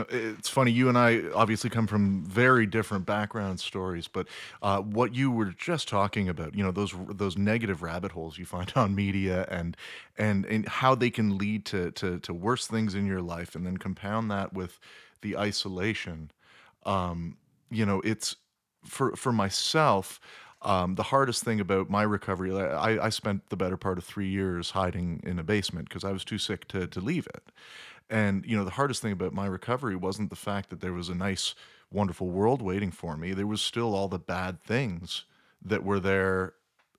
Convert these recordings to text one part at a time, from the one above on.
know, it's funny. You and I obviously come from very different background stories, but uh, what you were just talking about, you know, those those negative rabbit holes you find on media, and and and how they can lead to to to worse things in your life, and then compound that with the isolation. Um, you know, it's for for myself. Um, the hardest thing about my recovery, I, I spent the better part of three years hiding in a basement because I was too sick to to leave it. And, you know, the hardest thing about my recovery wasn't the fact that there was a nice, wonderful world waiting for me. There was still all the bad things that were there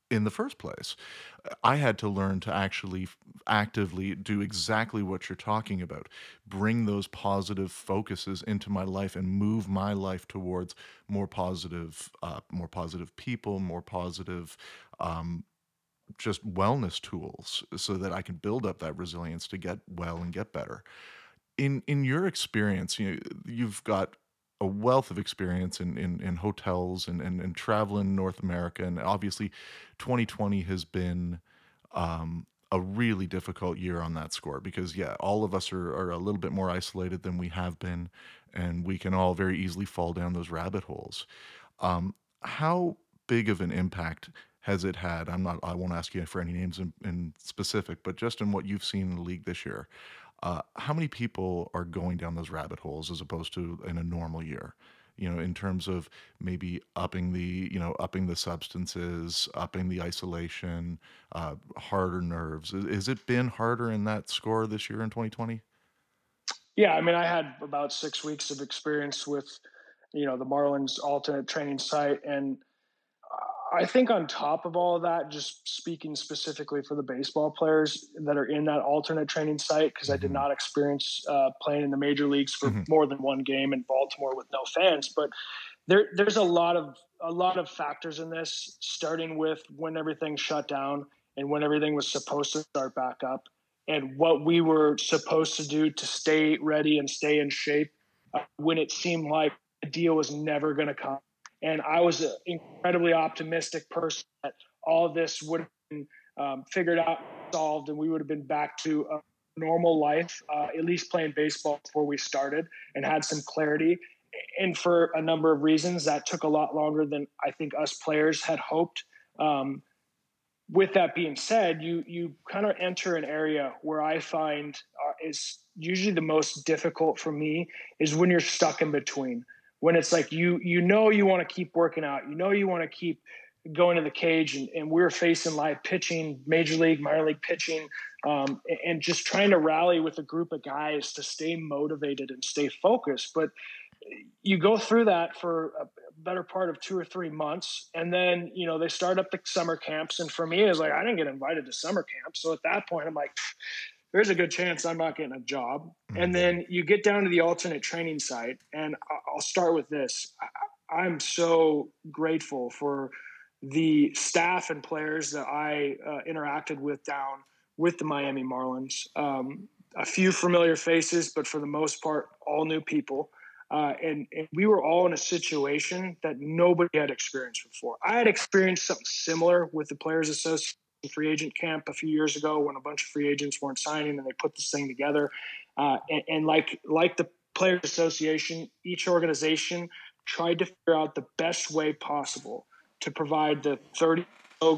in the first place. I had to learn to actually actively do exactly what you're talking about. Bring those positive focuses into my life and move my life towards more positive, uh, more positive people, more positive um, just wellness tools so that I can build up that resilience to get well and get better. In in your experience, you know, you've got a wealth of experience in in, in hotels and, and and travel in North America, and obviously, 2020 has been um, a really difficult year on that score because yeah, all of us are, are a little bit more isolated than we have been, and we can all very easily fall down those rabbit holes. Um, how big of an impact has it had? I'm not. I won't ask you for any names in, in specific, but just in what you've seen in the league this year, uh, how many people are going down those rabbit holes as opposed to in a normal year? You know, in terms of maybe upping the, you know, upping the substances, upping the isolation, uh, harder nerves. Has it been harder in that score this year in 2020? Yeah, I mean, I had about six weeks of experience with, you know, the Marlins alternate training site, and I think on top of all of that, just speaking specifically for the baseball players that are in that alternate training site, because I did hmm not experience uh, playing in the major leagues for hmm more than one game in Baltimore with no fans, but there, there's a lot of a lot of factors in this, starting with when everything shut down and when everything was supposed to start back up, and what we were supposed to do to stay ready and stay in shape uh, when it seemed like a deal was never going to come and I was an incredibly optimistic person that all this would have been um, figured out, solved, and we would have been back to a normal life, uh, at least playing baseball before we started, and had some clarity. And for a number of reasons, that took a lot longer than I think us players had hoped. Um, with that being said, you you kind of enter an area where I find uh, is usually the most difficult for me is when you're stuck in between when it's like you you know you want to keep working out, you know you want to keep going to the cage, and, and we're facing live pitching, major league, minor league pitching, um, and just trying to rally with a group of guys to stay motivated and stay focused. But you go through that for a better part of two or three months, and then you know they start up the summer camps, and for me, it's like I didn't get invited to summer camp, so at that point, I'm like there's a good chance I'm not getting a job. Mm-hmm. And then you get down to the alternate training site, and I'll start with this. I'm so grateful for the staff and players that I uh, interacted with down with the Miami Marlins. Um, a few familiar faces, but for the most part, all new people. Uh, and, and, we were all in a situation that nobody had experienced before. I had experienced something similar with the Players Association free agent camp a few years ago when a bunch of free agents weren't signing and they put this thing together. Uh, and, and, like like the Players Association, each organization tried to figure out the best way possible to provide the 30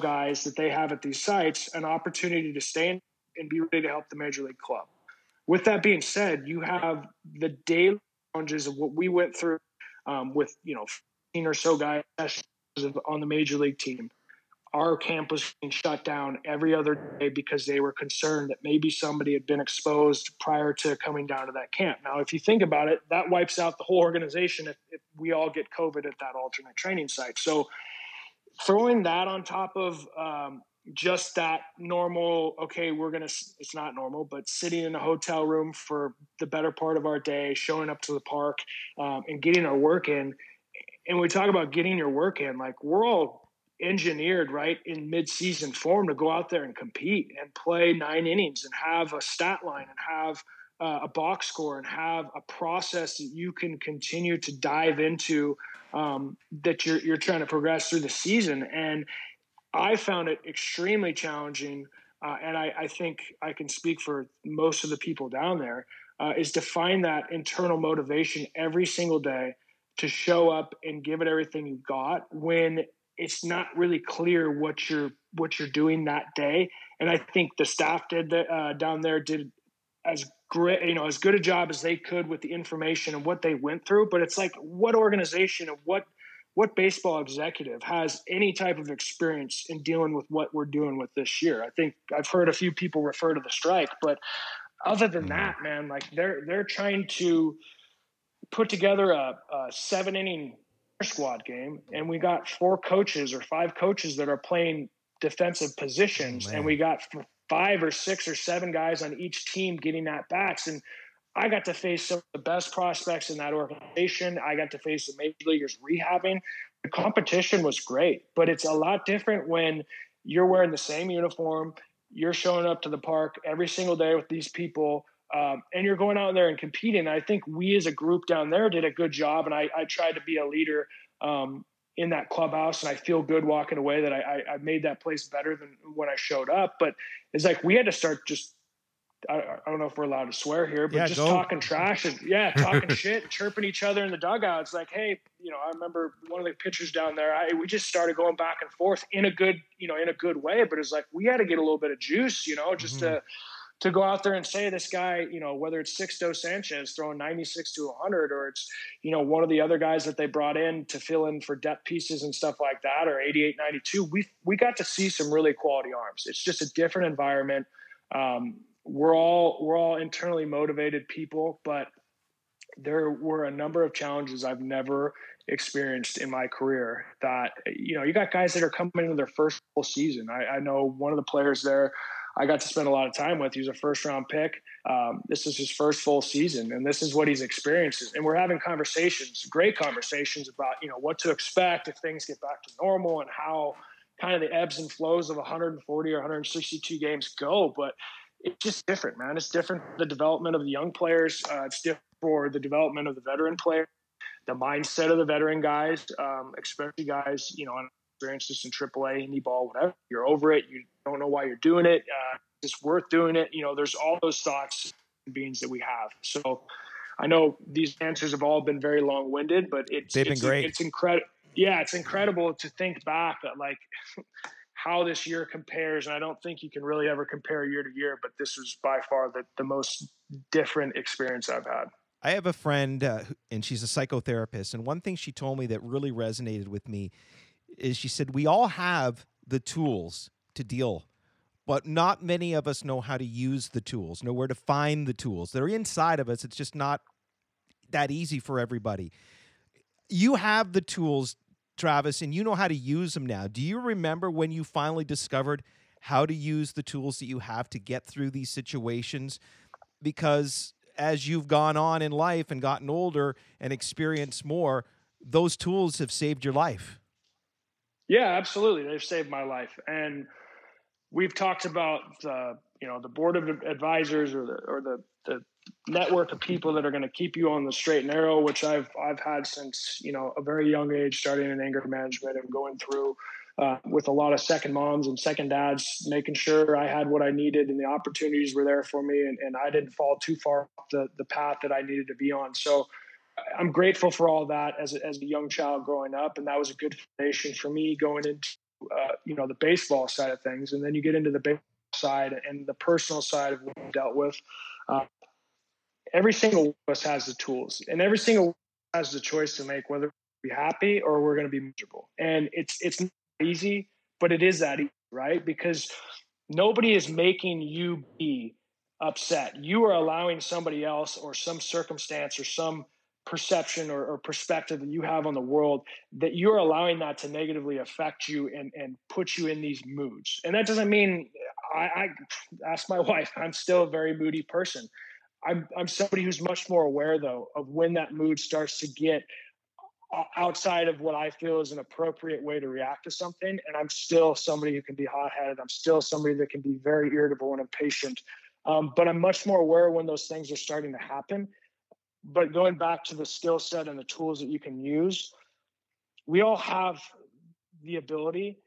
guys that they have at these sites an opportunity to stay in and be ready to help the major league club. With that being said, you have the daily challenges of what we went through um, with you know 15 or so guys on the major league team our camp was being shut down every other day because they were concerned that maybe somebody had been exposed prior to coming down to that camp. Now, if you think about it, that wipes out the whole organization if, if we all get COVID at that alternate training site. So, throwing that on top of um, just that normal, okay, we're going to, it's not normal, but sitting in a hotel room for the better part of our day, showing up to the park um, and getting our work in. And we talk about getting your work in, like we're all engineered right in mid-season form to go out there and compete and play nine innings and have a stat line and have uh, a box score and have a process that you can continue to dive into um, that you're, you're trying to progress through the season. And i found it extremely challenging uh, and I, I, think i can speak for most of the people down there uh, is to find that internal motivation every single day to show up and give it everything you've got when it's not really clear what you're what you're doing that day. And I think the staff did that uh, down there did as great, you know, as good a job as they could with the information and what they went through. But it's like, what organization and what what baseball executive has any type of experience in dealing with what we're doing with this year? I think I've heard a few people refer to the strike, but other than mm-hmm. that, man, like they're they're trying to put together a, a seven inning squad game, and we got four coaches or five coaches that are playing defensive oh, positions, oh, and we got five or six or seven guys on each team getting at bats. And I got to face some of the best prospects in that organization. I got to face the major leaguers rehabbing. The competition was great, but it's a lot different when you're wearing the same uniform. You're showing up to the park every single day with these people, um, and you're going out there and competing. I think we as a group down there did a good job, and I, I tried to be a leader um, in that clubhouse, and I feel good walking away that I, I, I made that place better than when I showed up. But it's like we had to start just I, I, don't know if we're allowed to swear here, but yeah, just go. talking trash and yeah, talking shit, chirping each other in the dugouts. Like, hey, you know, I remember one of the pitchers down there. I, we just started going back and forth in a good, you know, in a good way. But it's like we had to get a little bit of juice, you know, just mm-hmm. to to go out there and say this guy, you know, whether it's Sixto Sanchez throwing 96 to 100, or it's, you know, one of the other guys that they brought in to fill in for depth pieces and stuff like that, or 88 92, we we got to see some really quality arms. It's just a different environment. Um, we're all we're all internally motivated people, but there were a number of challenges I've never experienced in my career that you know you got guys that are coming into their first full season I, I know one of the players there I got to spend a lot of time with. He was a first round pick. Um, this is his first full season, and this is what he's experienced. And we're having conversations, great conversations about you know what to expect if things get back to normal and how kind of the ebbs and flows of 140 or 162 games go. But it's just different, man. It's different the development of the young players. Uh, it's different for the development of the veteran player, the mindset of the veteran guys, um, especially guys you know on experienced this in AAA, indie ball, whatever. You're over it. You don't know why you're doing it. Uh, it's worth doing it. You know, there's all those thoughts and beings that we have. So I know these answers have all been very long winded, but it's they've it's, been great. It's incredible. Yeah, it's incredible to think back at like how this year compares. And I don't think you can really ever compare year to year, but this was by far the, the most different experience I've had. I have a friend, uh, and she's a psychotherapist. And one thing she told me that really resonated with me is she said, We all have the tools to deal, but not many of us know how to use the tools, know where to find the tools. They're inside of us. It's just not that easy for everybody. You have the tools, Travis, and you know how to use them now. Do you remember when you finally discovered how to use the tools that you have to get through these situations? Because as you've gone on in life and gotten older and experienced more, those tools have saved your life. Yeah, absolutely. They've saved my life. And we've talked about the, you know, the board of advisors or the, or the, the network of people that are going to keep you on the straight and narrow, which I've, I've had since, you know, a very young age, starting in anger management and going through uh, with a lot of second moms and second dads, making sure I had what I needed and the opportunities were there for me. And, and I didn't fall too far off the, the path that I needed to be on. So, I'm grateful for all that as a, as a young child growing up, and that was a good foundation for me going into uh, you know the baseball side of things, and then you get into the baseball side and the personal side of what we dealt with. Uh, every single of us has the tools, and every single has the choice to make whether we be happy or we're going to be miserable. And it's it's not easy, but it is that easy, right? Because nobody is making you be upset. You are allowing somebody else or some circumstance or some perception or, or, perspective that you have on the world that you're allowing that to negatively affect you and, and put you in these moods. And that doesn't mean I, I ask my wife i'm still a very moody person. I'm, I'm somebody who's much more aware though of when that mood starts to get outside of what i feel is an appropriate way to react to something. And i'm still somebody who can be hot-headed. I'm still somebody that can be very irritable and impatient. Um, but i'm much more aware when those things are starting to happen but going back to the skill set and the tools that you can use, we all have the ability,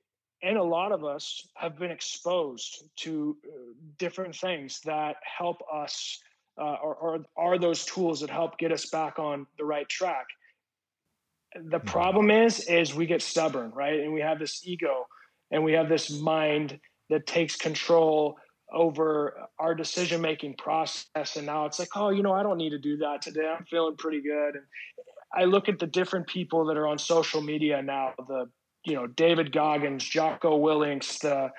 and a lot of us have been exposed to uh, different things that help us uh, or, or are those tools that help get us back on the right track. The mm-hmm. problem is, is we get stubborn, right? And we have this ego and we have this mind that takes control over our decision making process. And now it's like, oh, you know, I don't need to do that today. I'm feeling pretty good. And I look at the different people that are on social media now, the, you know, David Goggins, Jocko Willink, the,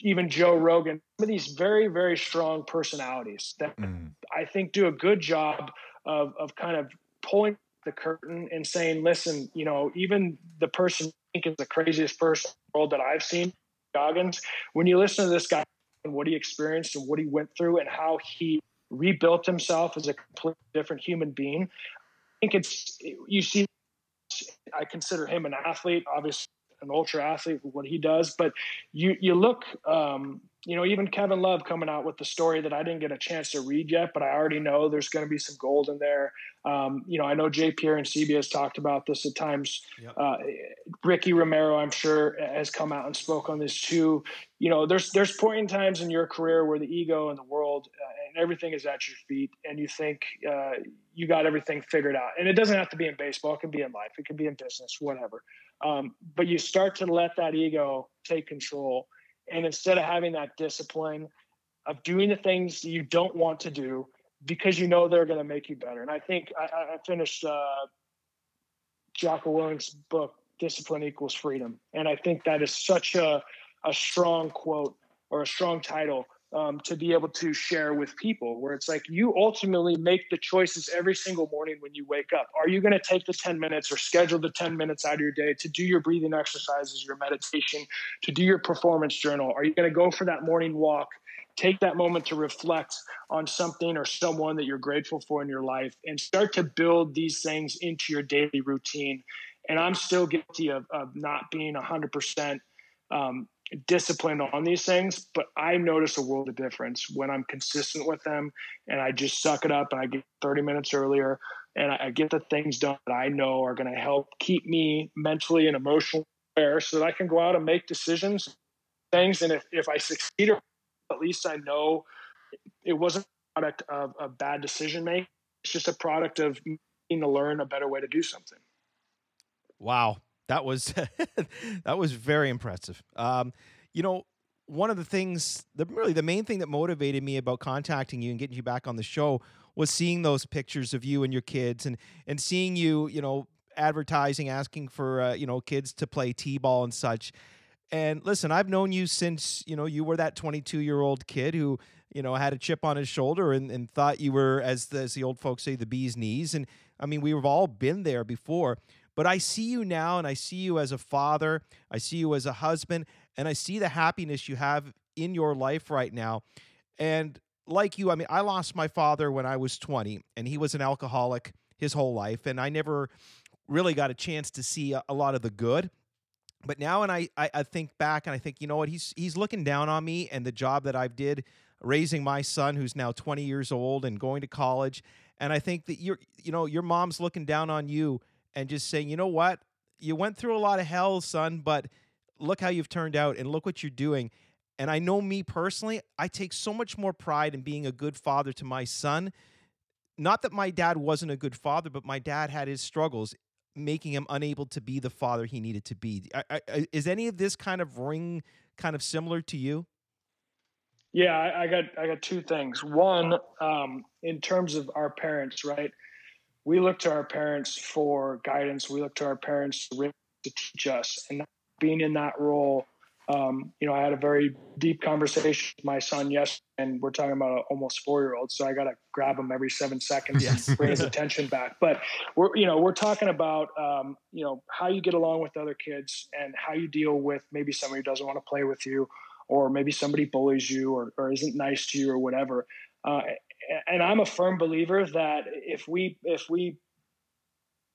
even Joe Rogan, some of these very, very strong personalities that mm. I think do a good job of, of kind of pulling the curtain and saying, listen, you know, even the person I think is the craziest person in the world that I've seen, Goggins, when you listen to this guy and what he experienced and what he went through and how he rebuilt himself as a completely different human being, I think it's, you see, I consider him an athlete, obviously an ultra athlete, what he does, but you, you look, um, you know, even Kevin Love coming out with the story that I didn't get a chance to read yet, but I already know there's going to be some gold in there. Um, you know, I know J.P. Arencibia has talked about this at times. Yep. Uh, Ricky Romero, I'm sure, has come out and spoke on this too. You know, there's there's point in times in your career where the ego and the world uh, and everything is at your feet, and you think uh, you got everything figured out. And it doesn't have to be in baseball; it can be in life, it can be in business, whatever. Um, but you start to let that ego take control and instead of having that discipline of doing the things you don't want to do because you know they're going to make you better. And I think I, I finished uh, Jocko Willink's book, Discipline Equals Freedom. And I think that is such a, a strong quote or a strong title um, to be able to share with people where it's like you ultimately make the choices every single morning when you wake up. Are you going to take the 10 minutes or schedule the 10 minutes out of your day to do your breathing exercises your meditation to do your performance journal? Are you going to go for that morning walk take that moment to reflect on something or someone that you're grateful for in your life and start to build these things into your daily routine? And i'm still guilty of, of not being 100% um, disciplined on these things, but I notice a world of difference when I'm consistent with them and I just suck it up and I get 30 minutes earlier and I, get the things done that I know are going to help keep me mentally and emotionally there so that I can go out and make decisions, things. And if, if I succeed, at least I know it wasn't a product of, a bad decision making. It's just a product of needing to learn a better way to do something. Wow that was that was very impressive. Um, you know, one of the things, the really the main thing that motivated me about contacting you and getting you back on the show was seeing those pictures of you and your kids, and and seeing you, you know, advertising, asking for uh, you know kids to play t-ball and such. And listen, I've known you since you know you were that 22 year old kid who you know had a chip on his shoulder and, and thought you were, as the, as the old folks say, the bee's knees. And I mean, we've all been there before. But I see you now and I see you as a father, I see you as a husband, and I see the happiness you have in your life right now. And like you, I mean, I lost my father when I was 20, and he was an alcoholic his whole life, and I never really got a chance to see a, a lot of the good. But now, and I, I, I think back, and I think, you know what, he's he's looking down on me and the job that I've did raising my son, who's now 20 years old and going to college. And I think that you're, you know, your mom's looking down on you and just saying, you know what, you went through a lot of hell, son, but look how you've turned out and look what you're doing. And I know me personally, I take so much more pride in being a good father to my son. Not that my dad wasn't a good father, but my dad had his struggles, making him unable to be the father he needed to be. I, I, is any of this kind of ring kind of similar to you? Yeah, I, I got I got two things. One, um, in terms of our parents, right? We look to our parents for guidance. We look to our parents to teach us, and being in that role, um, you know, I had a very deep conversation with my son yesterday, and we're talking about an almost four year old, so I got to grab him every seven seconds yes. and bring his attention back. But we're, you know, we're talking about, um, you know, how you get along with other kids and how you deal with maybe somebody who doesn't want to play with you, or maybe somebody bullies you or, or isn't nice to you or whatever. Uh, and I'm a firm believer that if we if we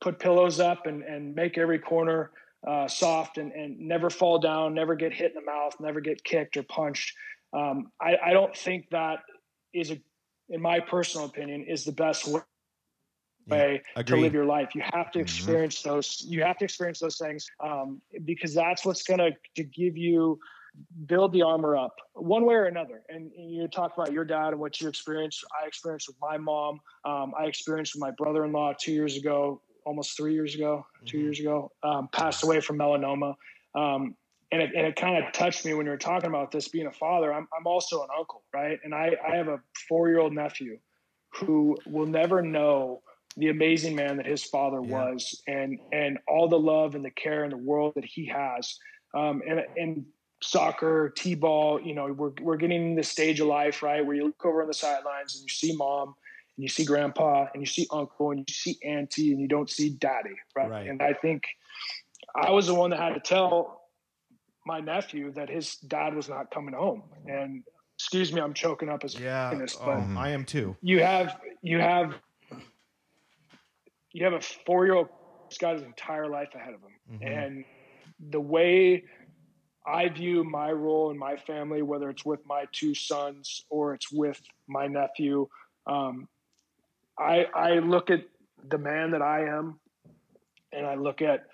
put pillows up and, and make every corner uh, soft and, and never fall down, never get hit in the mouth, never get kicked or punched, um, I, I don't think that is a, in my personal opinion, is the best way way yeah, to live your life. You have to mm-hmm. experience mm-hmm. those. You have to experience those things um, because that's what's going to give you build the armor up one way or another. And you talk about your dad and what you experienced. I experienced with my mom. Um, I experienced with my brother-in-law two years ago, almost three years ago, 2 mm-hmm. years ago, um, passed away from melanoma. Um, and it, and it kind of touched me when you were talking about this being a father. I'm, I'm also an uncle, right? And I, I have a four-year-old nephew who will never know the amazing man that his father yeah. was and and all the love and the care in the world that he has um, and and soccer, t-ball, you know, we're, we're getting the stage of life, right? Where you look over on the sidelines and you see mom and you see grandpa and you see uncle and you see auntie and you don't see daddy. Right. right. And I think I was the one that had to tell my nephew that his dad was not coming home. And excuse me, I'm choking up as yeah, this, but um, I am too. You have, you have, you have a four-year-old who's got his entire life ahead of him. Mm-hmm. And the way I view my role in my family, whether it's with my two sons or it's with my nephew, um, I, I look at the man that I am and I look at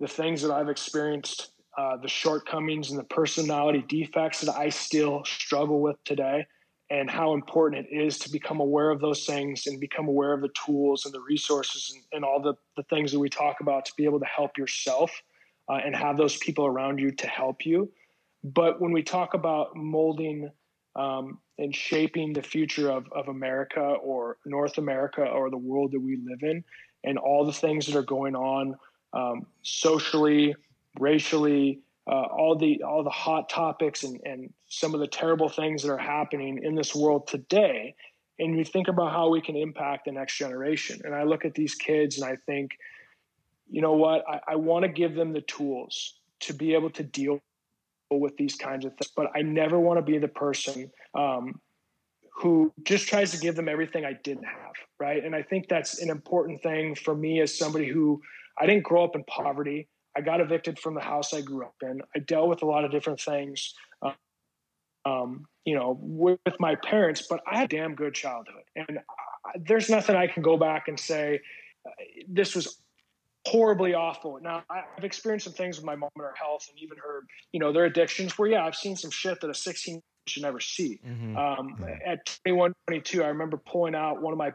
the things that I've experienced, uh, the shortcomings and the personality defects that I still struggle with today, and how important it is to become aware of those things and become aware of the tools and the resources and, and all the, the things that we talk about to be able to help yourself uh, and have those people around you to help you. But when we talk about molding um, and shaping the future of, of America or North America or the world that we live in, and all the things that are going on um, socially, racially, uh, all the all the hot topics and, and some of the terrible things that are happening in this world today, and we think about how we can impact the next generation. And I look at these kids and I think, you know what? I, I want to give them the tools to be able to deal with these kinds of things, but I never want to be the person um, who just tries to give them everything I didn't have. Right. And I think that's an important thing for me as somebody who I didn't grow up in poverty. I got evicted from the house I grew up in. I dealt with a lot of different things, uh, um, you know, with, with, my parents, but I had a damn good childhood. And I, there's nothing I can go back and say, uh, this was horribly awful. Now I've experienced some things with my mom and her health and even her, you know, their addictions where, yeah, I've seen some shit that a 16 should never see. Mm-hmm. Um. At 21, 22, I remember pulling out one of my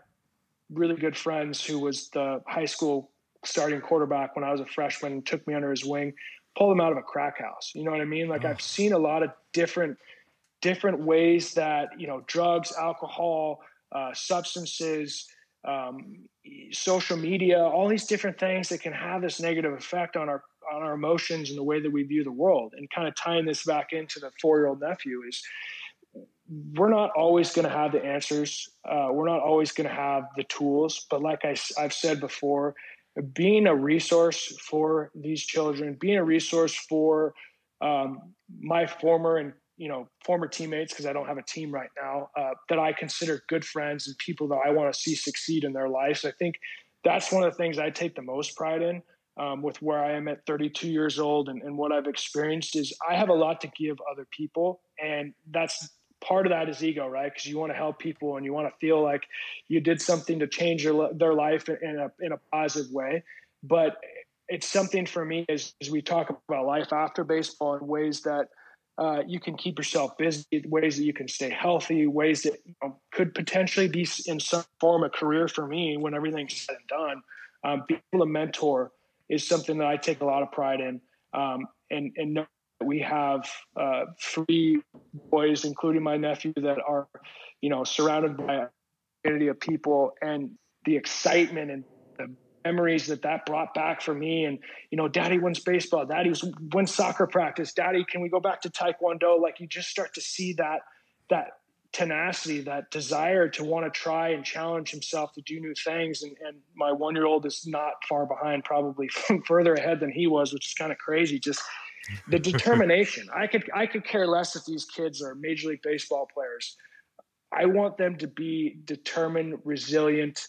really good friends who was the high school starting quarterback when I was a freshman, and took me under his wing, pulled him out of a crack house. You know what I mean? Like oh. I've seen a lot of different, different ways that, you know, drugs, alcohol, uh, substances, um, social media, all these different things that can have this negative effect on our on our emotions and the way that we view the world. And kind of tying this back into the four year old nephew is we're not always going to have the answers. Uh, we're not always going to have the tools. But like I, I've said before, being a resource for these children, being a resource for um, my former and you know former teammates because I don't have a team right now uh, that I consider good friends and people that I want to see succeed in their lives. I think that's one of the things I take the most pride in um, with where I am at 32 years old and, and what I've experienced is I have a lot to give other people, and that's part of that is ego, right? Because you want to help people and you want to feel like you did something to change your, their life in a in a positive way. But it's something for me as, as we talk about life after baseball in ways that uh, you can keep yourself busy, ways that you can stay healthy, ways that you know, could potentially be in some form a career for me when everything's said and done. Um, being able to mentor is something that I take a lot of pride in. Um, and and know we have uh, three boys, including my nephew, that are, you know, surrounded by a community of people, and the excitement and memories that that brought back for me. And you know, Daddy wins baseball. Daddy wins soccer practice. Daddy, can we go back to Taekwondo? Like you just start to see that that tenacity, that desire to want to try and challenge himself to do new things. And, and my one year old is not far behind, probably further ahead than he was, which is kind of crazy. Just the determination. I could I could care less if these kids are major league baseball players. I want them to be determined, resilient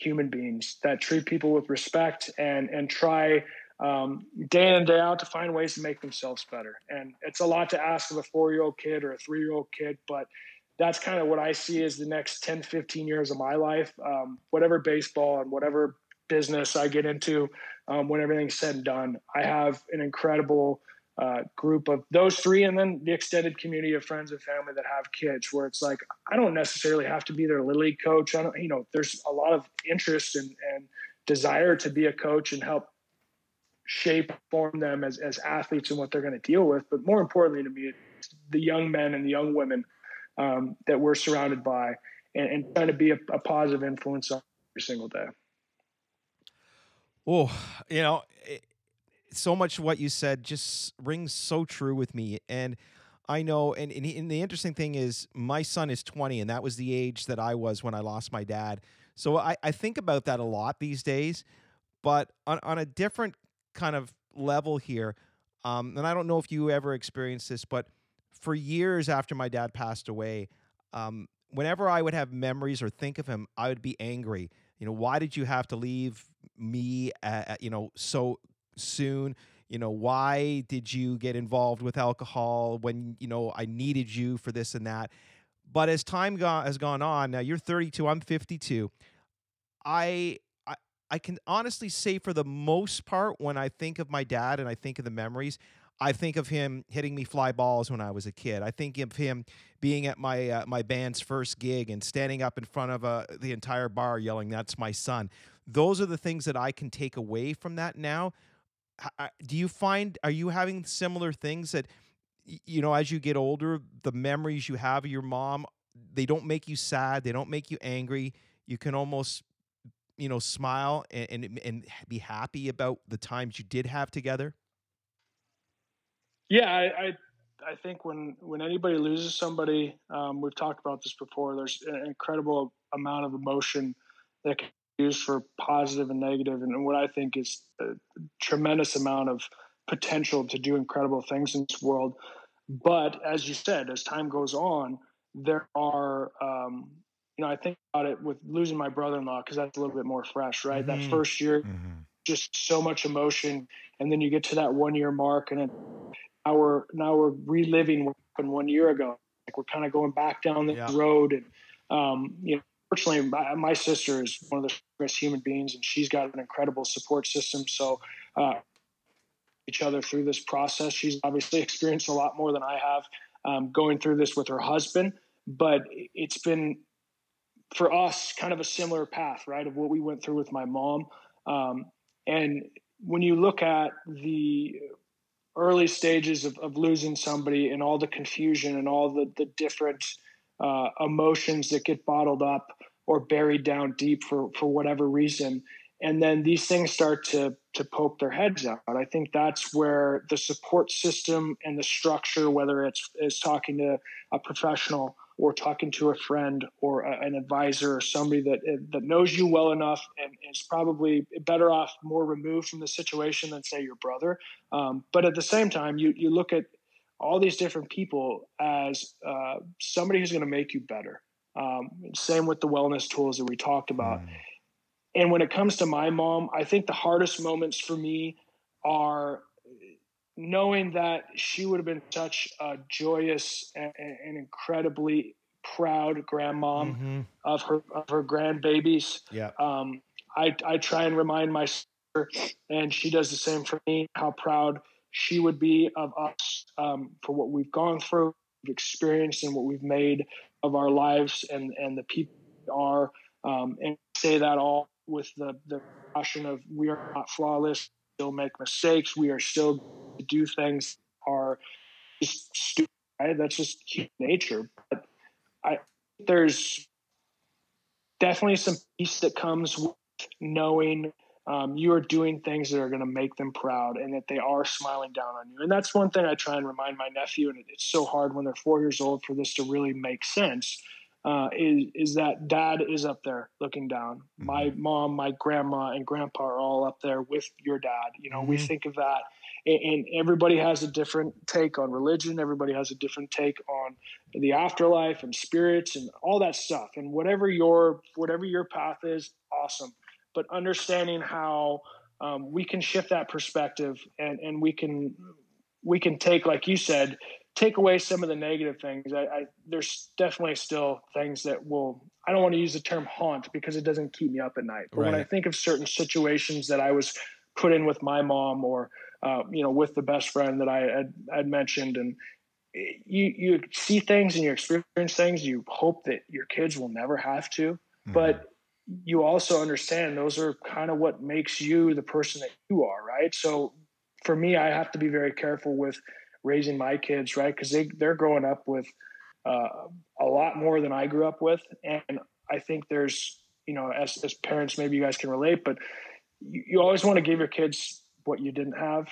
human beings that treat people with respect and and try um, day in and day out to find ways to make themselves better. And it's a lot to ask of a four year old kid or a three year old kid, but that's kind of what I see as the next 10, 15 years of my life. Um, whatever baseball and whatever business I get into, um, when everything's said and done, I have an incredible uh, group of those three, and then the extended community of friends and family that have kids. Where it's like I don't necessarily have to be their little league coach. I don't, you know, there's a lot of interest and, and desire to be a coach and help shape form them as, as athletes and what they're going to deal with. But more importantly to me, it's the young men and the young women um, that we're surrounded by and, and trying to be a, a positive influence on every single day. Oh, you know, it, so much of what you said just rings so true with me. And I know, and, and, and the interesting thing is, my son is 20, and that was the age that I was when I lost my dad. So I, I think about that a lot these days, but on, on a different kind of level here, um, and I don't know if you ever experienced this, but for years after my dad passed away, um, whenever I would have memories or think of him, I would be angry. You know, why did you have to leave me, at, you know, so soon? You know, why did you get involved with alcohol when, you know, I needed you for this and that? But as time go- has gone on, now you're 32, I'm 52. I, I I can honestly say for the most part, when I think of my dad and I think of the memories, I think of him hitting me fly balls when I was a kid. I think of him being at my uh, my band's first gig and standing up in front of uh, the entire bar yelling, "That's my son." Those are the things that I can take away from that now. Do you find are you having similar things that you know as you get older, the memories you have of your mom, they don't make you sad, they don't make you angry. You can almost you know smile and and, and be happy about the times you did have together. Yeah, I, I, I think when when anybody loses somebody, um, we've talked about this before. There's an incredible amount of emotion that used for positive and negative, and what I think is a tremendous amount of potential to do incredible things in this world. But as you said, as time goes on, there are um, you know, I think about it with losing my brother-in-law because that's a little bit more fresh, right? Mm-hmm. That first year, mm-hmm. just so much emotion, and then you get to that one-year mark, and then now we're now we're reliving what happened one year ago. Like we're kind of going back down the yeah. road, and um, you know, fortunately, my, my, sister is one of the best human beings, and she's got an incredible support system. So. Uh, each other through this process. She's obviously experienced a lot more than I have um, going through this with her husband, but it's been for us kind of a similar path, right, of what we went through with my mom. Um, and when you look at the early stages of, of losing somebody and all the confusion and all the, the different uh, emotions that get bottled up or buried down deep for, for whatever reason. And then these things start to, to poke their heads out. I think that's where the support system and the structure, whether it's, it's talking to a professional or talking to a friend or a, an advisor or somebody that that knows you well enough and is probably better off more removed from the situation than say your brother. Um, but at the same time, you you look at all these different people as uh, somebody who's going to make you better. Um, same with the wellness tools that we talked about. Mm. And when it comes to my mom, I think the hardest moments for me are knowing that she would have been such a joyous and, and incredibly proud grandmom mm-hmm. of her of her grandbabies. Yeah. Um, I I try and remind my sister, and she does the same for me. How proud she would be of us um, for what we've gone through, experienced, and what we've made of our lives, and and the people are. Um, and say that all with the the caution of we are not flawless, still make mistakes, we are still do things are just stupid. Right? That's just human nature. But I there's definitely some peace that comes with knowing um, you are doing things that are going to make them proud and that they are smiling down on you. And that's one thing I try and remind my nephew. And it's so hard when they're four years old for this to really make sense. Uh, is is that dad is up there looking down. Mm-hmm. My mom, my grandma, and grandpa are all up there with your dad. You know, mm-hmm. we think of that and everybody has a different take on religion everybody has a different take on the afterlife and spirits and all that stuff and whatever your whatever your path is awesome but understanding how um, we can shift that perspective and and we can we can take like you said take away some of the negative things I, I there's definitely still things that will i don't want to use the term haunt because it doesn't keep me up at night but right. when i think of certain situations that i was put in with my mom or uh, you know with the best friend that I had, had mentioned and you you see things and you experience things you hope that your kids will never have to mm-hmm. but you also understand those are kind of what makes you the person that you are right so for me i have to be very careful with raising my kids right because they, they're growing up with uh, a lot more than i grew up with and i think there's you know as, as parents maybe you guys can relate but you, you always want to give your kids what you didn't have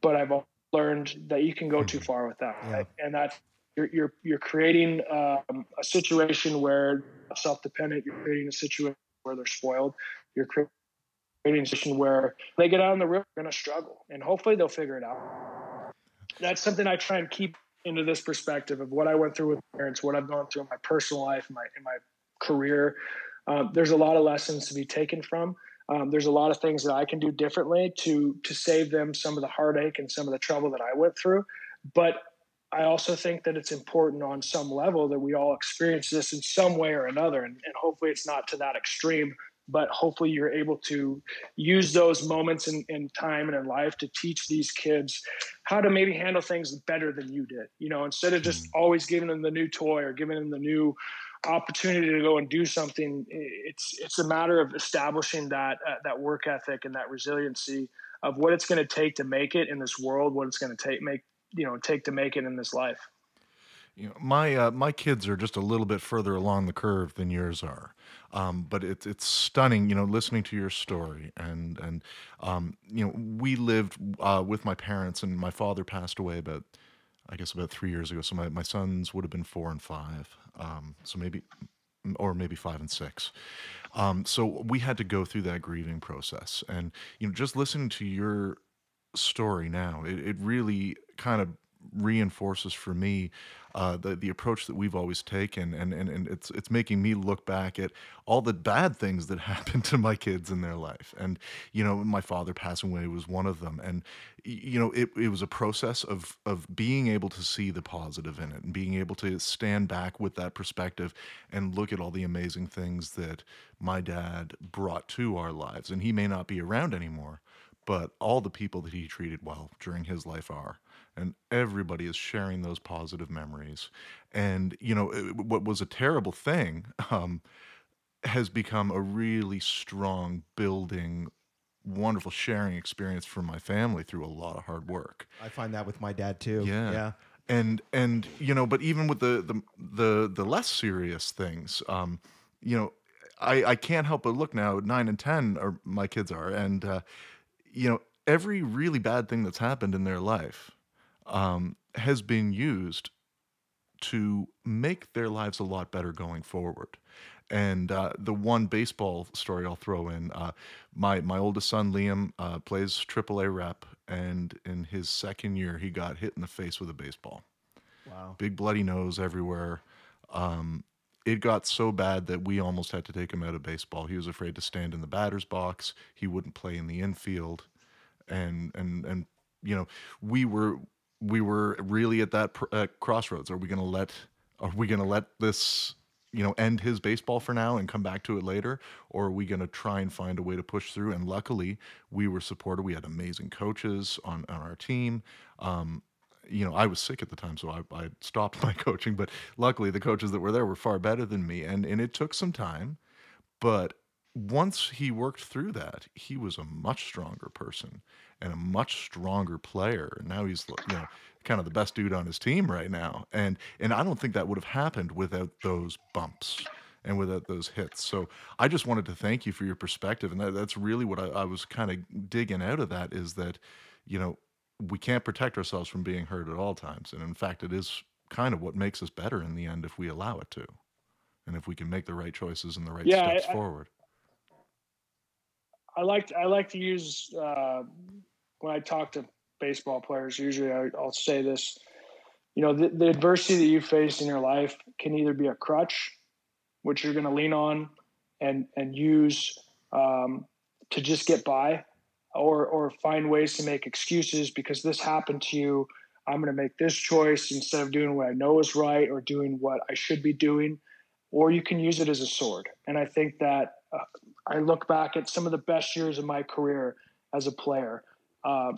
but i've learned that you can go too far with that, yeah. right? and that's you're you're, you're creating um, a situation where self-dependent. You're creating a situation where they're spoiled. You're creating a situation where they get out on the road, they're going to struggle, and hopefully they'll figure it out. That's something I try and keep into this perspective of what I went through with parents, what I've gone through in my personal life, in my in my career. Um, there's a lot of lessons to be taken from. Um, there's a lot of things that I can do differently to to save them some of the heartache and some of the trouble that I went through. But I also think that it's important on some level that we all experience this in some way or another, and, and hopefully it's not to that extreme. But hopefully you're able to use those moments in, in time and in life to teach these kids how to maybe handle things better than you did. You know, instead of just mm-hmm. always giving them the new toy or giving them the new opportunity to go and do something it's it's a matter of establishing that uh, that work ethic and that resiliency of what it's going to take to make it in this world what it's going to take make you know take to make it in this life you know, my uh, my kids are just a little bit further along the curve than yours are, um, but it's it's stunning. You know, listening to your story, and and um, you know, we lived uh, with my parents, and my father passed away about I guess about three years ago. So my, my sons would have been four and five. Um, so maybe, or maybe five and six. Um, so we had to go through that grieving process. And, you know, just listening to your story now, it, it really kind of reinforces for me uh, the the approach that we've always taken, and, and and it's it's making me look back at all the bad things that happened to my kids in their life, and you know, my father passing away was one of them, and you know, it it was a process of of being able to see the positive in it, and being able to stand back with that perspective and look at all the amazing things that my dad brought to our lives, and he may not be around anymore, but all the people that he treated well during his life are and everybody is sharing those positive memories. And you know, what was a terrible thing um, has become a really strong building wonderful sharing experience for my family through a lot of hard work. I find that with my dad too. Yeah. Yeah. And and you know, but even with the the the, the less serious things, um, you know, I I can't help but look now. Nine and ten are my kids are, and uh, you know, every really bad thing that's happened in their life um, has been used to make their lives a lot better going forward. And uh, the one baseball story I'll throw in: uh, my my oldest son Liam uh, plays AAA rep, and in his second year, he got hit in the face with a baseball. Wow! Big bloody nose everywhere. Um, it got so bad that we almost had to take him out of baseball. He was afraid to stand in the batter's box. He wouldn't play in the infield, and and and you know we were we were really at that pr- uh, crossroads. Are we going to let are we going to let this you know end his baseball for now and come back to it later? Or are we going to try and find a way to push through? And luckily we were supported. We had amazing coaches on, on our team. Um, you know i was sick at the time so I, I stopped my coaching but luckily the coaches that were there were far better than me. And and it took some time but once he worked through that he was a much stronger person and a much stronger player. Now he's you know kind of the best dude on his team right now, and and I don't think that would have happened without those bumps and without those hits. So I just wanted to thank you for your perspective, and that, that's really what I, I was kind of digging out of that is that you know we can't protect ourselves from being hurt at all times, and in fact, it is kind of what makes us better in the end if we allow it to, and if we can make the right choices and the right yeah, steps I, forward. I like I like to use uh, when I talk to baseball players. Usually, I, will say this: you know, the, the adversity that you face in your life can either be a crutch, which you're going to lean on and and use um, to just get by, or or find ways to make excuses because this happened to you. I'm going to make this choice instead of doing what I know is right or doing what I should be doing. Or you can use it as a sword. And I think that uh, I look back at some of the best years of my career as a player. Uh,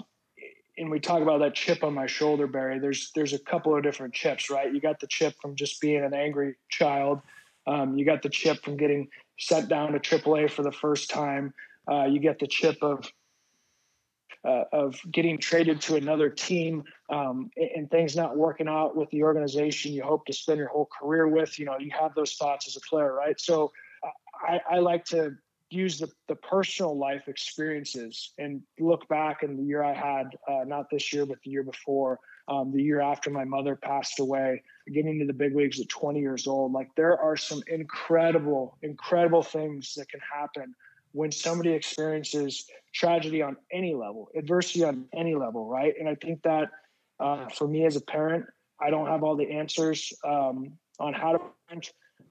and we talk about that chip on my shoulder, Barry. There's there's a couple of different chips, right? You got the chip from just being an angry child. Um, you got the chip from getting sent down to AAA for the first time. Uh, you get the chip of uh, of getting traded to another team um, and, and, things not working out with the organization you hope to spend your whole career with. You know, you have those thoughts as a player, right? So I, I like to use the, the personal life experiences and look back in the year I had, uh, not this year, but the year before, um, the year after my mother passed away, getting to the big leagues at 20 years old. Like there are some incredible, incredible things that can happen when somebody experiences tragedy on any level, adversity on any level, right? And I think that uh, for me as a parent, I don't have all the answers um, on how to.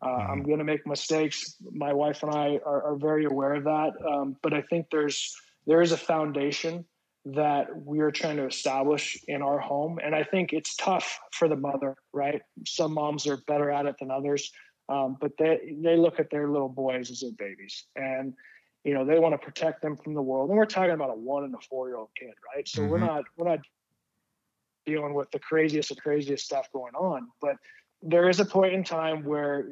Uh, mm-hmm. I'm going to make mistakes. My wife and I are, are very aware of that, um, but I think there's there is a foundation that we are trying to establish in our home, and I think it's tough for the mother. Right? Some moms are better at it than others, um, but they they look at their little boys as their babies, and you know they want to protect them from the world. And we're talking about a one and a four year old kid, right? So mm-hmm. we're not we're not dealing with the craziest of craziest stuff going on, but there is a point in time where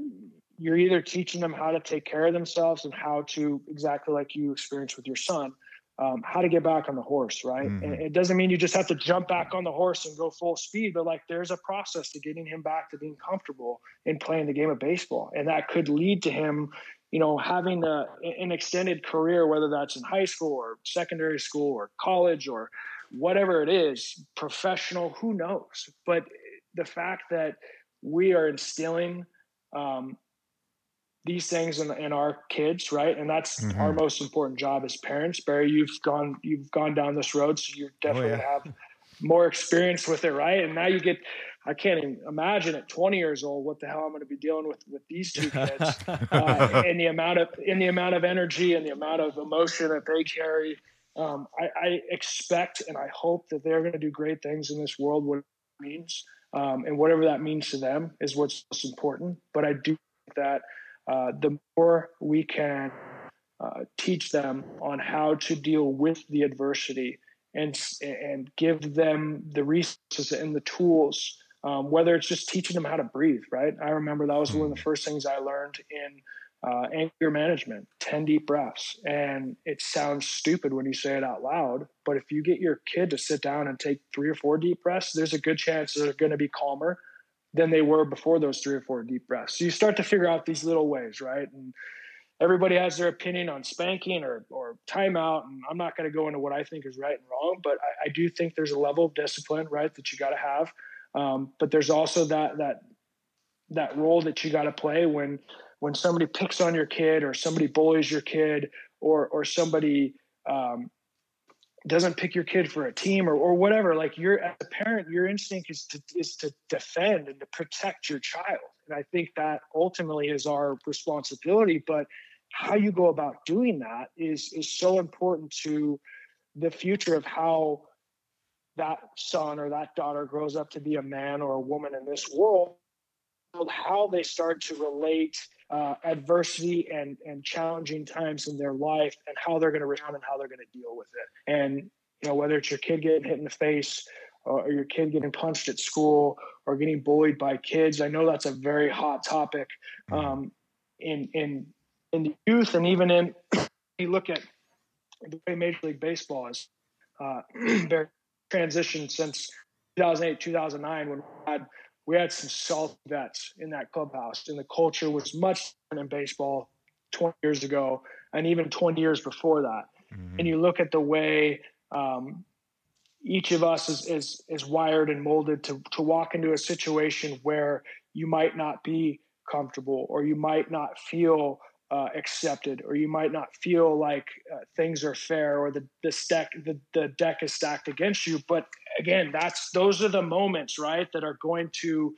you're either teaching them how to take care of themselves and how to exactly like you experienced with your son um, how to get back on the horse right? Mm-hmm. and it doesn't mean you just have to jump back on the horse and go full speed but like there's a process to getting him back to being comfortable in playing the game of baseball. And that could lead to him you know having a, an extended career whether that's in high school or secondary school or college or whatever it is professional who knows? But the fact that we are instilling um, these things in, in, our kids, right? And that's mm-hmm. our most important job as parents. Barry, you've gone you've gone down this road, so you're definitely oh, yeah. have more experience with it, right? And now you get I can't even imagine at 20 years old what the hell I'm going to be dealing with with these two kids, uh, and the amount of in the amount of energy and the amount of emotion that they carry. Um, I, I, expect and I hope that they're going to do great things in this world. What it means, um, and whatever that means to them is what's most important. But I do think that uh, the more we can uh, teach them on how to deal with the adversity and and give them the resources and the tools, um, whether it's just teaching them how to breathe. Right. I remember that was one of the mm. first things I learned in uh, anger management 10 deep breaths. And it sounds stupid when you say it out loud but if you get your kid to sit down and take three or four deep breaths there's a good chance they're going to be calmer than they were before those three or four deep breaths. So you start to figure out these little ways right? And everybody has their opinion on spanking or, or timeout and i'm not going to go into what i think is right and wrong but I, I do think there's a level of discipline right that you got to have. Um, but there's also that that that role that you got to play when when somebody picks on your kid or somebody bullies your kid or or somebody um, doesn't pick your kid for a team or, or whatever like you're as a parent your instinct is to is to defend and to protect your child. And i think that ultimately is our responsibility but how you go about doing that is is so important to the future of how that son or that daughter grows up to be a man or a woman in this world how they start to relate uh, adversity and and challenging times in their life and how they're going to respond and how they're going to deal with it. And you know whether it's your kid getting hit in the face or your kid getting punched at school or getting bullied by kids. I know that's a very hot topic mm-hmm. um, in in in the youth and even in you look at the way Major League Baseball has uh, transitioned since 2008 2009 when we had we had some salt vets in that clubhouse, and the culture was much different in baseball 20 years ago, and even 20 years before that. Mm-hmm. And you look at the way um, each of us is, is is wired and molded to to walk into a situation where you might not be comfortable, or you might not feel uh, accepted, or you might not feel like uh, things are fair, or the the stack the, the deck is stacked against you. But again, that's those are the moments, right, that are going to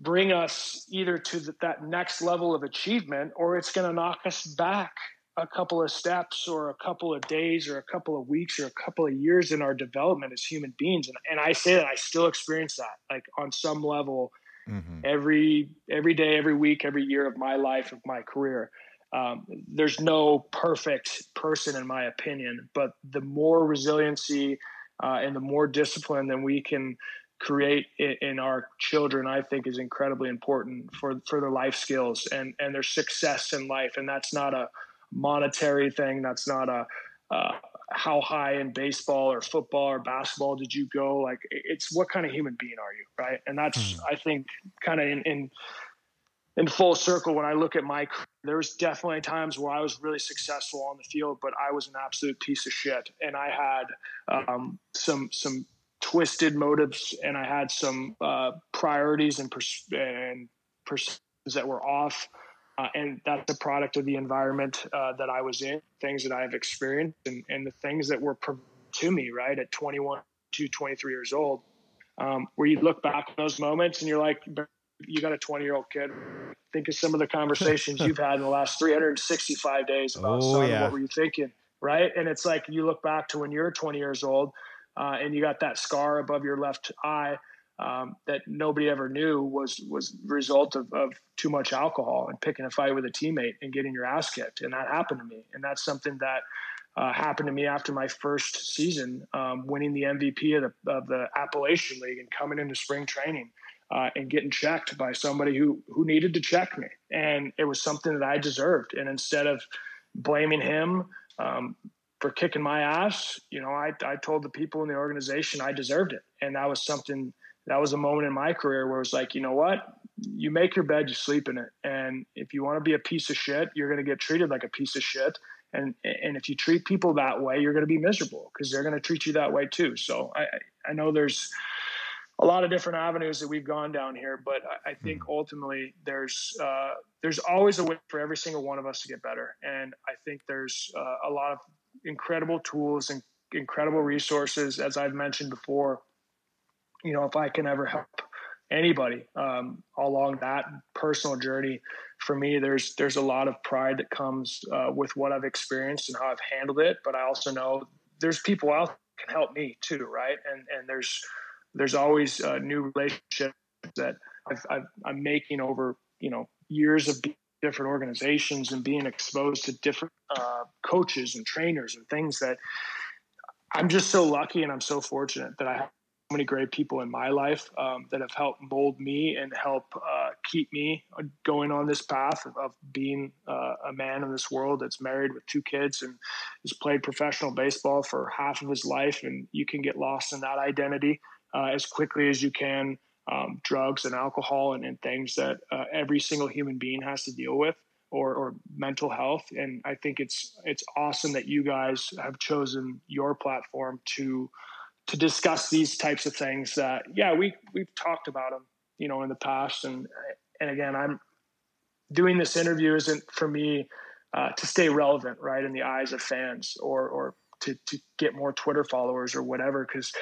bring us either to the, that next level of achievement, or it's going to knock us back a couple of steps, or a couple of days, or a couple of weeks, or a couple of years in our development as human beings. And, and I say that I still experience that, like on some level mm-hmm. every every day, every week, every year of my life of my career. um, there's no perfect person in my opinion, but the more resiliency uh, and the more discipline that we can create in, in, our children, I think is incredibly important for, for their life skills and, and their success in life. And that's not a monetary thing. That's not a, uh, how high in baseball or football or basketball did you go? Like it's what kind of human being are you? Right. And that's, mm. I think kind of in, in in full circle when I look at my career, there was definitely times where I was really successful on the field, but I was an absolute piece of shit, and I had um, some some twisted motives, and I had some uh, priorities and pers- and perceptions that were off, uh, and that's a product of the environment uh, that I was in, things that I've experienced, and, and the things that were to me right at 21 to 23 years old, um, where you look back on those moments and you're like you got a 20 year old kid. Think of some of the conversations you've had in the last 365 days about oh, son, yeah. what were you thinking? Right. And it's like you look back to when you're 20 years old uh, and you got that scar above your left eye um, that nobody ever knew was was result of, of too much alcohol and picking a fight with a teammate and getting your ass kicked. And that happened to me. And that's something that uh, happened to me after my first season, um, winning the MVP of the, of the Appalachian League and coming into spring training uh, and getting checked by somebody who who needed to check me, and it was something that I deserved. And instead of blaming him um, for kicking my ass, you know, I I told the people in the organization I deserved it, and that was something. That was a moment in my career where it was like, you know what, you make your bed, you sleep in it, and if you want to be a piece of shit, you're going to get treated like a piece of shit. And and if you treat people that way, you're going to be miserable because they're going to treat you that way too. So I I know there's a lot of different avenues that we've gone down here, but I, I think mm. ultimately there's uh, there's always a way for every single one of us to get better, and I think there's uh, a lot of incredible tools and incredible resources, as I've mentioned before. You know, if I can ever help anybody um, along that personal journey, for me, there's there's a lot of pride that comes uh, with what I've experienced and how I've handled it. But I also know there's people out can help me too, right? And and there's there's always uh, new relationships that i am making over you know years of different organizations and being exposed to different uh, coaches and trainers and things that I'm just so lucky and I'm so fortunate that I have so many great people in my life um, that have helped mold me and help uh, keep me going on this path of, of being uh, a man in this world that's married with two kids and has played professional baseball for half of his life and you can get lost in that identity uh, as quickly as you can um, drugs and alcohol and, and things that uh, every single human being has to deal with or, or mental health. And i think it's it's awesome that you guys have chosen your platform to to discuss these types of things that yeah we we've talked about them you know in the past. And and again i'm doing this interview isn't for me uh, to stay relevant right in the eyes of fans or or to, to get more Twitter followers or whatever, because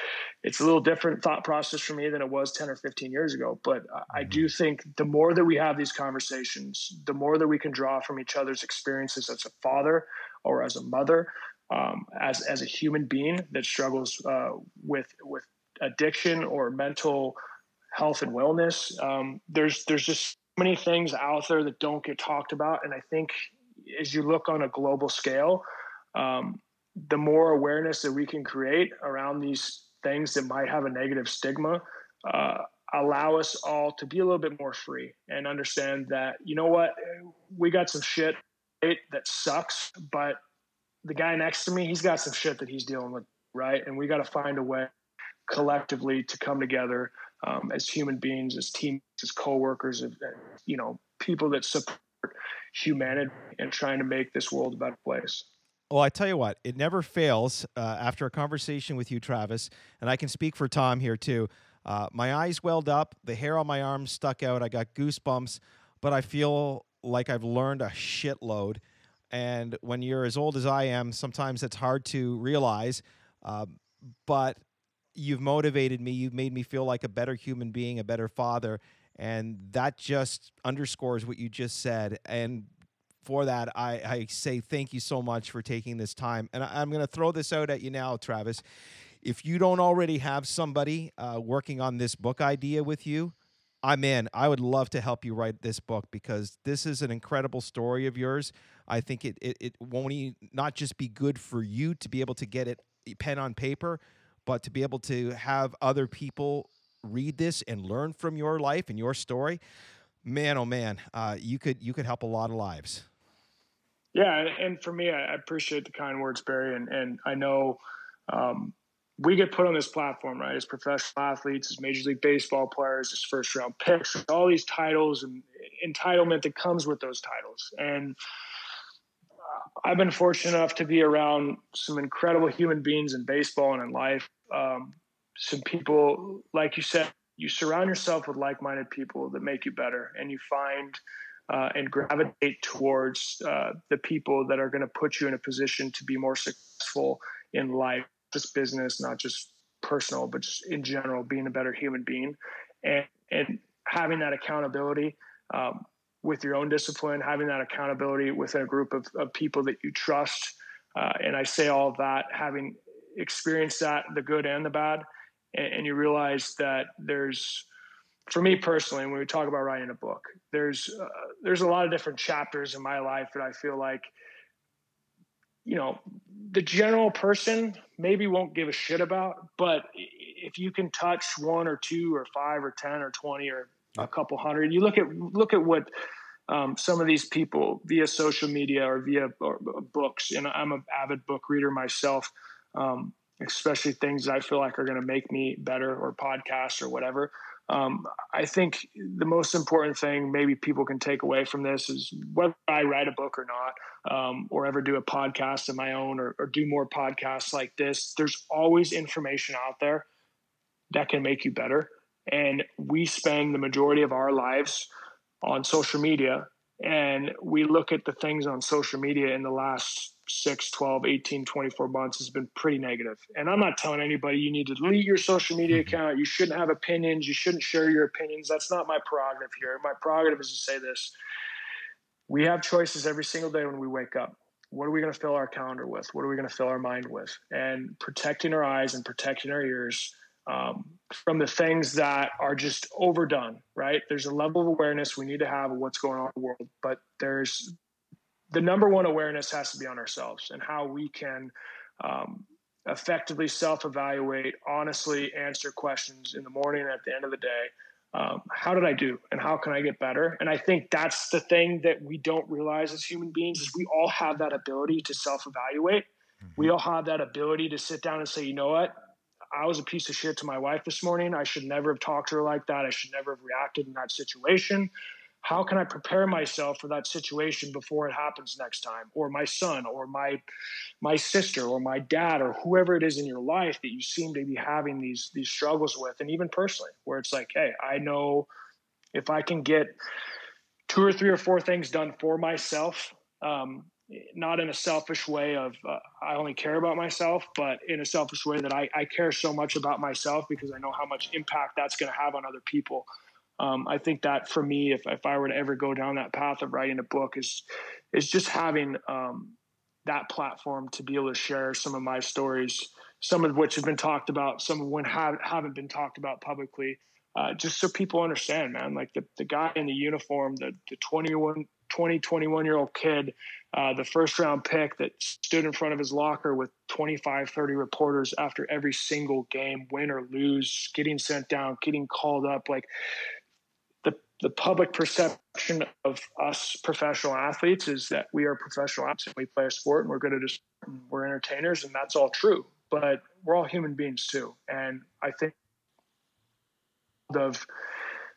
it's a little different thought process for me than it was 10 or 15 years ago. But I do mm-hmm. think the more that we have these conversations, the more that we can draw from each other's experiences as a father or as a mother, um, as, as a human being that struggles uh, with, with addiction or mental health and wellness. Um, there's, there's just so many things out there that don't get talked about. And I think as you look on a global scale, um, the more awareness that we can create around these things that might have a negative stigma uh, allow us all to be a little bit more free and understand that you know what we got some shit that sucks but the guy next to me he's got some shit that he's dealing with right? And we got to find a way collectively to come together um, as human beings as teams as co-workers as, you know people that support humanity and trying to make this world a better place well, I tell you what, it never fails uh, after a conversation with you, Travis, and I can speak for Tom here too. Uh, my eyes welled up, the hair on my arms stuck out, I got goosebumps, but I feel like I've learned a shitload. And when you're as old as I am, sometimes it's hard to realize. Uh, but you've motivated me, you've made me feel like a better human being, a better father. And that just underscores what you just said. And for that, I, I say thank you so much for taking this time. And I, am going to throw this out at you now, Travis. If you don't already have somebody uh, working on this book idea with you, I'm in. I would love to help you write this book because this is an incredible story of yours. I think it it, it won't not just be good for you to be able to get it pen on paper, but to be able to have other people read this and learn from your life and your story. Man, oh man, uh, you could you could help a lot of lives. Yeah, and for me, I appreciate the kind words, Barry, and and I know um, we get put on this platform, right, as professional athletes, as Major League Baseball players, as first round picks, all these titles and entitlement that comes with those titles. And uh, I've been fortunate enough to be around some incredible human beings in baseball and in life. Um, some people, like you said, you surround yourself with like minded people that make you better, and you find uh, and gravitate towards uh, the people that are going to put you in a position to be more successful in life just business, not just personal, but just in general, being a better human being, and and having that accountability um, with your own discipline, having that accountability within a group of, of people that you trust. Uh, and I say all that, having experienced that, the good and the bad, and, and you realize that there's, for me personally, when we talk about writing a book, there's uh, there's a lot of different chapters in my life that I feel like you know, the general person maybe won't give a shit about, but if you can touch one or two or five or 10 or 20 or a couple hundred, you look at, look at what um, some of these people via social media or via or, or books, and I'm an avid book reader myself, um, especially things that I feel like are going to make me better or podcasts or whatever. Um, I think the most important thing maybe people can take away from this is whether I write a book or not, um, or ever do a podcast of my own or, or do more podcasts like this, there's always information out there that can make you better. And we spend the majority of our lives on social media and we look at the things on social media in the last 6 12 18 24 months has been pretty negative. And i'm not telling anybody you need to delete your social media mm-hmm. account. You shouldn't have opinions. You shouldn't share your opinions. That's not my prerogative here. My prerogative is to say this. We have choices every single day when we wake up. What are we going to fill our calendar with? What are we going to fill our mind with? And protecting our eyes and protecting our ears um, from the things that are just overdone right? There's a level of awareness. We need to have of what's going on in the world but there's the number one awareness has to be on ourselves and how we can um, effectively self-evaluate honestly answer questions in the morning and at the end of the day um, how did i do and how can i get better and i think that's the thing that we don't realize as human beings is we all have that ability to self-evaluate mm-hmm. we all have that ability to sit down and say you know what I was a piece of shit to my wife this morning. I should never have talked to her like that. I should never have reacted in that situation how can I prepare myself for that situation before it happens next time? Or my son, or my my sister, or my dad, or whoever it is in your life that you seem to be having these these struggles with, and even personally, where it's like, hey, I know if I can get two or three or four things done for myself, um, not in a selfish way of uh, I only care about myself, but in a selfish way that I, I care so much about myself because I know how much impact that's going to have on other people um, I think that for me, if, if I were to ever go down that path of writing a book, is is just having um, that platform to be able to share some of my stories, some of which have been talked about, some of which have, haven't been talked about publicly, uh, just so people understand, man. Like the, the guy in the uniform, the, the 21, 20, 21 year old kid, uh, the first round pick that stood in front of his locker with 25, 30 reporters after every single game, win or lose, getting sent down, getting called up. Like the public perception of us professional athletes is that we are professional athletes and we play a sport and we're good at it we're entertainers and that's all true but we're all human beings too. And i think of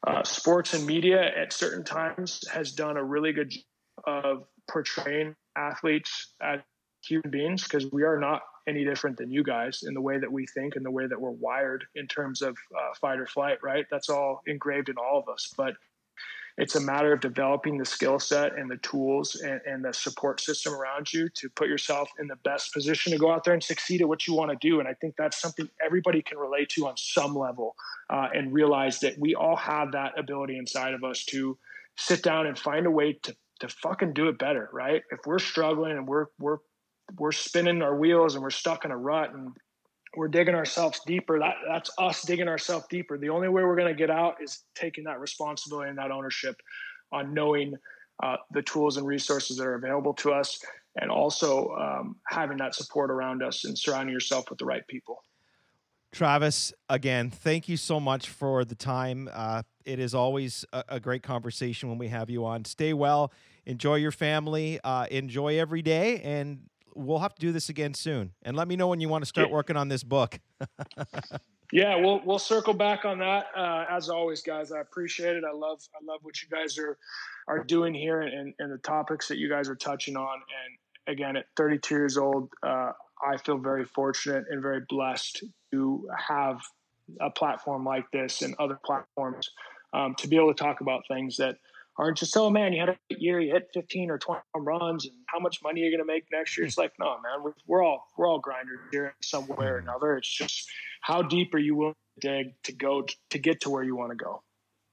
uh, sports and media at certain times has done a really good job of portraying athletes as human beings because we are not any different than you guys in the way that we think and the way that we're wired in terms of uh, fight or flight right? That's all engraved in all of us but it's a matter of developing the skill set and the tools and, and, the support system around you to put yourself in the best position to go out there and succeed at what you want to do. And I think that's something everybody can relate to on some level uh, and realize that we all have that ability inside of us to sit down and find a way to to fucking do it better, right? If we're struggling and we're we're we're spinning our wheels and we're stuck in a rut and we're digging ourselves deeper. That that's us digging ourselves deeper. The only way we're going to get out is taking that responsibility and that ownership on knowing uh, the tools and resources that are available to us, and also um, having that support around us and surrounding yourself with the right people. Travis, again, thank you so much for the time. Uh, it is always a, a, great conversation when we have you on. Stay well, enjoy your family, uh, enjoy every day, and we'll have to do this again soon. And let me know when you want to start working on this book. yeah, we'll we'll circle back on that. Uh, as always, guys, I appreciate it. I love I love what you guys are are doing here and, and the topics that you guys are touching on. And again, at 32 years old, uh, I feel very fortunate and very blessed to have a platform like this and other platforms um, to be able to talk about things that aren't just oh man you had a year you hit 15 or 20 runs and how much money you're going to make next year. It's like no man we're, we're all we're all grinders here in some way or mm-hmm. another. It's just how deep are you willing to dig to go to get to where you want to go